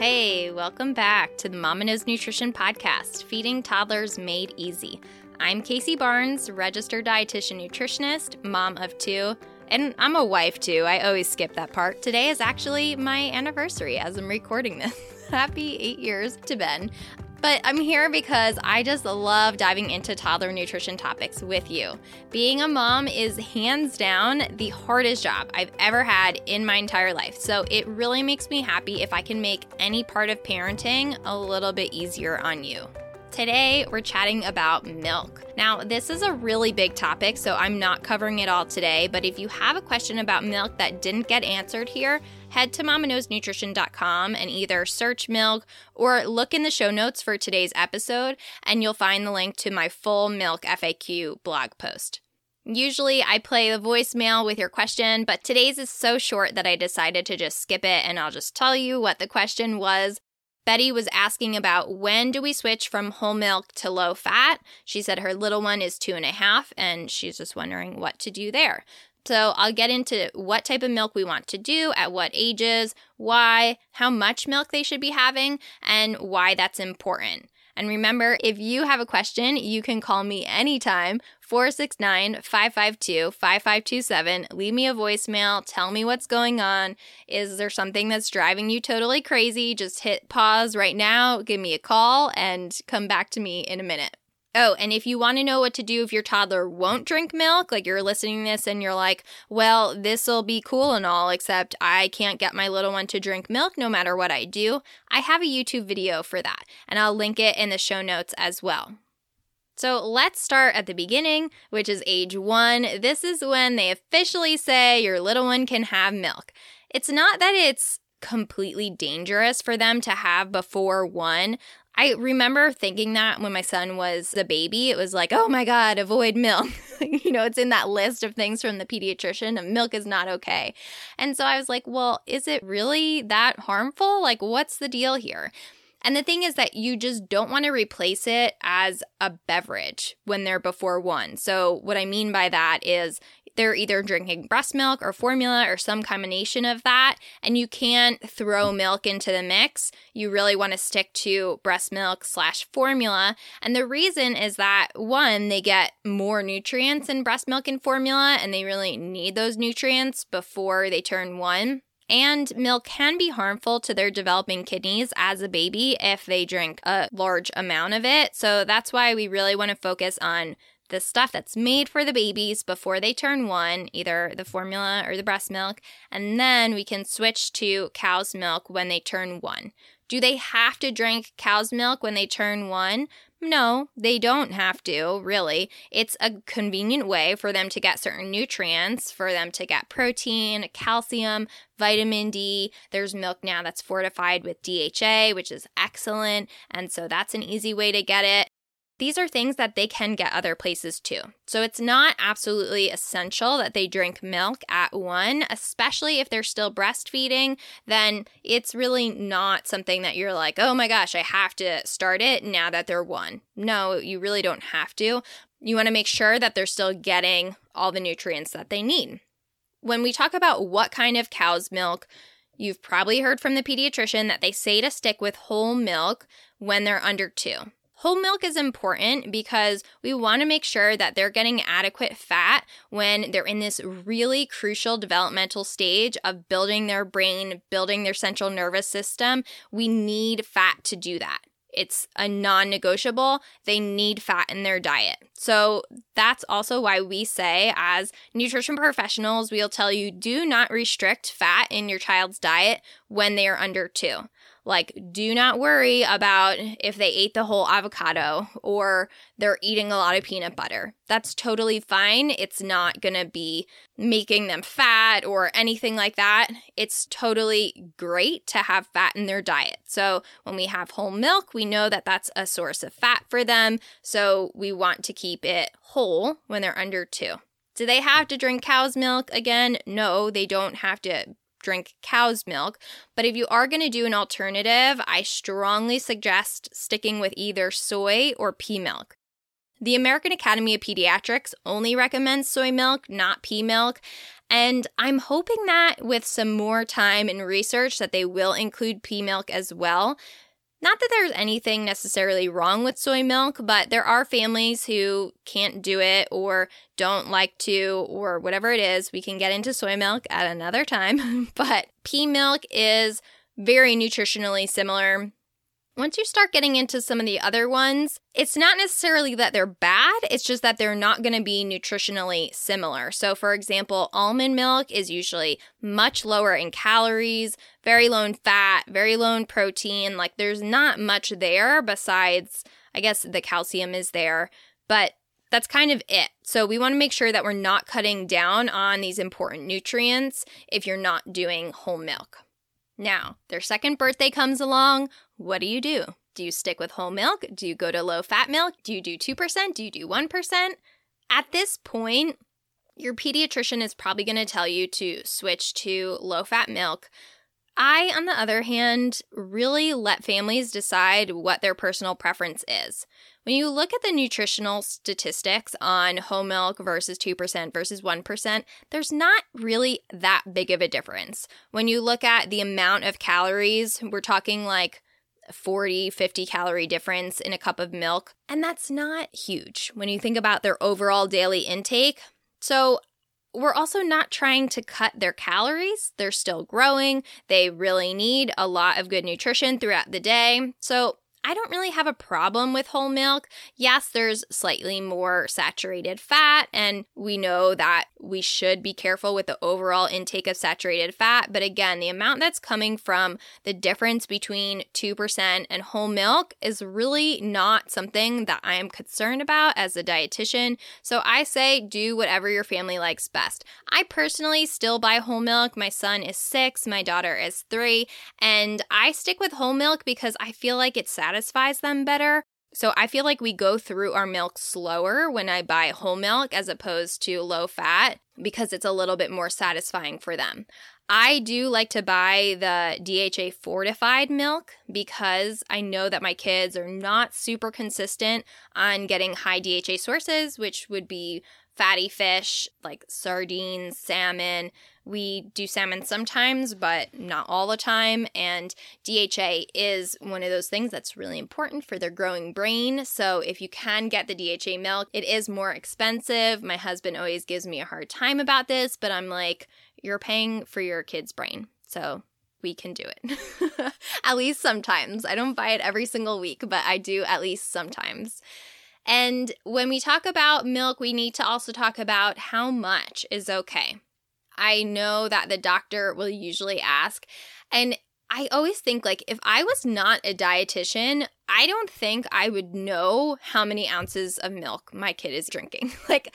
Hey, welcome back to the Mama Knows Nutrition Podcast, Feeding Toddlers Made Easy. I'm Casey Barnes, registered dietitian nutritionist, mom of two, and I'm a wife too. I always skip that part. Today is actually my anniversary as I'm recording this. Happy eight years to Ben. But I'm here because I just love diving into toddler nutrition topics with you. Being a mom is hands down the hardest job I've ever had in my entire life. So it really makes me happy if I can make any part of parenting a little bit easier on you. Today, we're chatting about milk. Now, this is a really big topic, so I'm not covering it all today. But if you have a question about milk that didn't get answered here, head to mamaknowsnutrition.com and either search milk or look in the show notes for today's episode, and you'll find the link to my full milk FAQ blog post. Usually I play the voicemail with your question, but today's is so short that I decided to just skip it and I'll just tell you what the question was Betty was asking about when do we switch from whole milk to low fat. She said her little one is two and a half, and she's just wondering what to do there. So I'll get into what type of milk we want to do, at what ages, why, how much milk they should be having, and why that's important. And remember, if you have a question, you can call me anytime 469 552 5527. Leave me a voicemail. Tell me what's going on. Is there something that's driving you totally crazy? Just hit pause right now, give me a call, and come back to me in a minute. Oh, and if you want to know what to do if your toddler won't drink milk, like you're listening to this and you're like, well, this'll be cool and all, except I can't get my little one to drink milk no matter what I do, I have a YouTube video for that, and I'll link it in the show notes as well. So let's start at the beginning, which is age one. This is when they officially say your little one can have milk. It's not that it's completely dangerous for them to have before one. I remember thinking that when my son was a baby, it was like, oh my God, avoid milk. you know, it's in that list of things from the pediatrician, milk is not okay. And so I was like, well, is it really that harmful? Like, what's the deal here? And the thing is that you just don't want to replace it as a beverage when they're before one. So, what I mean by that is they're either drinking breast milk or formula or some combination of that, and you can't throw milk into the mix. You really want to stick to breast milk slash formula. And the reason is that one, they get more nutrients in breast milk and formula, and they really need those nutrients before they turn one. And milk can be harmful to their developing kidneys as a baby if they drink a large amount of it. So that's why we really want to focus on the stuff that's made for the babies before they turn one, either the formula or the breast milk, and then we can switch to cow's milk when they turn one. Do they have to drink cow's milk when they turn one? No, they don't have to, really. It's a convenient way for them to get certain nutrients, for them to get protein, calcium, vitamin D. There's milk now that's fortified with DHA, which is excellent. And so that's an easy way to get it these are things that they can get other places too. So it's not absolutely essential that they drink milk at one, especially if they're still breastfeeding, then it's really not something that you're like, oh my gosh, I have to start it now that they're one. No, you really don't have to. You want to make sure that they're still getting all the nutrients that they need. When we talk about what kind of cow's milk, you've probably heard from the pediatrician that they say to stick with whole milk when they're under two. Whole milk is important because we want to make sure that they're getting adequate fat when they're in this really crucial developmental stage of building their brain, building their central nervous system. We need fat to do that. It's a non negotiable. They need fat in their diet. So that's also why we say, as nutrition professionals, we'll tell you do not restrict fat in your child's diet when they are under two. Like, do not worry about if they ate the whole avocado or they're eating a lot of peanut butter. That's totally fine. It's not going to be making them fat or anything like that. It's totally great to have fat in their diet. So, when we have whole milk, we know that that's a source of fat for them. So, we want to keep it whole when they're under two. Do they have to drink cow's milk again? No, they don't have to drink cow's milk. But if you are going to do an alternative, I strongly suggest sticking with either soy or pea milk. The American Academy of Pediatrics only recommends soy milk, not pea milk. And I'm hoping that with some more time and research that they will include pea milk as well. Not that there's anything necessarily wrong with soy milk, but there are families who can't do it or don't like to or whatever it is. We can get into soy milk at another time, but pea milk is very nutritionally similar once you start getting into some of the other ones, it's not necessarily that they're bad, it's just that they're not going to be nutritionally similar. So, for example, almond milk is usually much lower in calories, very low in fat, very low in protein. Like, there's not much there besides, I guess, the calcium is there, but that's kind of it. So, we want to make sure that we're not cutting down on these important nutrients if you're not doing whole milk. Now, their second birthday comes along. What do you do? Do you stick with whole milk? Do you go to low fat milk? Do you do 2%? Do you do 1%? At this point, your pediatrician is probably going to tell you to switch to low fat milk. I, on the other hand, really let families decide what their personal preference is. When you look at the nutritional statistics on whole milk versus 2% versus 1%, there's not really that big of a difference. When you look at the amount of calories, we're talking like 40, 50 calorie difference in a cup of milk, and that's not huge when you think about their overall daily intake. So, we're also not trying to cut their calories. They're still growing. They really need a lot of good nutrition throughout the day. So, I don't really have a problem with whole milk. Yes, there's slightly more saturated fat, and we know that we should be careful with the overall intake of saturated fat. But again, the amount that's coming from the difference between 2% and whole milk is really not something that I am concerned about as a dietitian. So I say do whatever your family likes best. I personally still buy whole milk. My son is six, my daughter is three, and I stick with whole milk because I feel like it's satisfies them better. So I feel like we go through our milk slower when I buy whole milk as opposed to low fat because it's a little bit more satisfying for them. I do like to buy the DHA fortified milk because I know that my kids are not super consistent on getting high DHA sources, which would be fatty fish like sardines, salmon, we do salmon sometimes, but not all the time. And DHA is one of those things that's really important for their growing brain. So if you can get the DHA milk, it is more expensive. My husband always gives me a hard time about this, but I'm like, you're paying for your kid's brain. So we can do it. at least sometimes. I don't buy it every single week, but I do at least sometimes. And when we talk about milk, we need to also talk about how much is okay. I know that the doctor will usually ask. And I always think like if I was not a dietitian, I don't think I would know how many ounces of milk my kid is drinking. like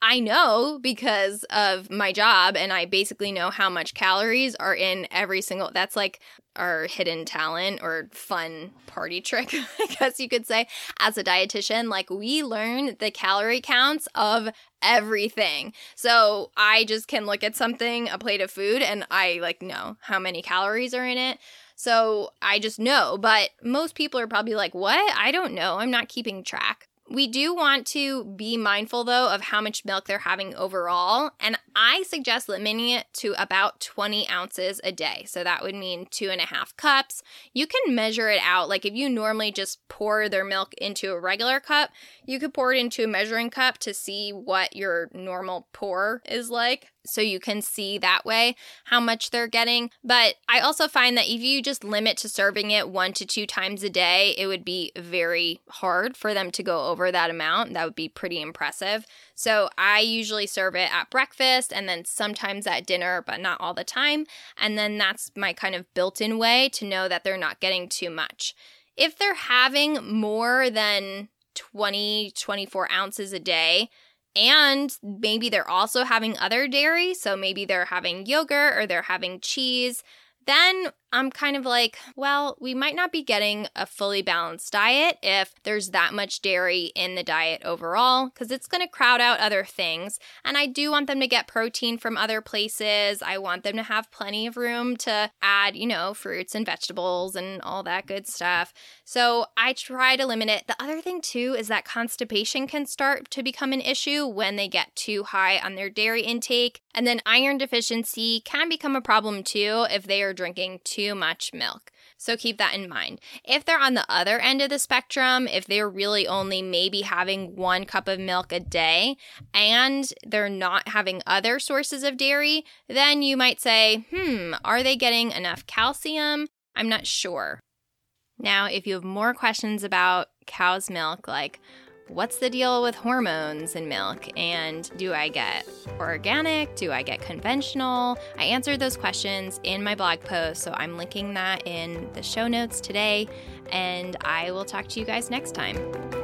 I know because of my job and I basically know how much calories are in every single that's like our hidden talent or fun party trick, I guess you could say, as a dietitian. Like, we learn the calorie counts of everything. So I just can look at something, a plate of food, and I like know how many calories are in it. So I just know. But most people are probably like, what? I don't know. I'm not keeping track. We do want to be mindful though of how much milk they're having overall, and I suggest limiting it to about 20 ounces a day. So that would mean two and a half cups. You can measure it out. Like if you normally just pour their milk into a regular cup, you could pour it into a measuring cup to see what your normal pour is like so you can see that way how much they're getting. But I also find that if you just limit to serving it one to two times a day, it would be very hard for them to go over that amount. That would be pretty impressive. So I usually serve it at breakfast and then sometimes at dinner, but not all the time. And then that's my kind of built in way to know that they're not getting too much. If they're having more than 20, 24 ounces a day, and maybe they're also having other dairy, so maybe they're having yogurt or they're having cheese, then I'm kind of like, well, we might not be getting a fully balanced diet if there's that much dairy in the diet overall, because it's going to crowd out other things. And I do want them to get protein from other places. I want them to have plenty of room to add, you know, fruits and vegetables and all that good stuff. So I try to limit it. The other thing, too, is that constipation can start to become an issue when they get too high on their dairy intake. And then iron deficiency can become a problem too if they are drinking too much milk. So keep that in mind. If they're on the other end of the spectrum, if they're really only maybe having one cup of milk a day and they're not having other sources of dairy, then you might say, hmm, are they getting enough calcium? I'm not sure. Now, if you have more questions about cow's milk, like what's the deal with hormones in milk? And do I get organic? Do I get conventional? I answered those questions in my blog post, so I'm linking that in the show notes today. And I will talk to you guys next time.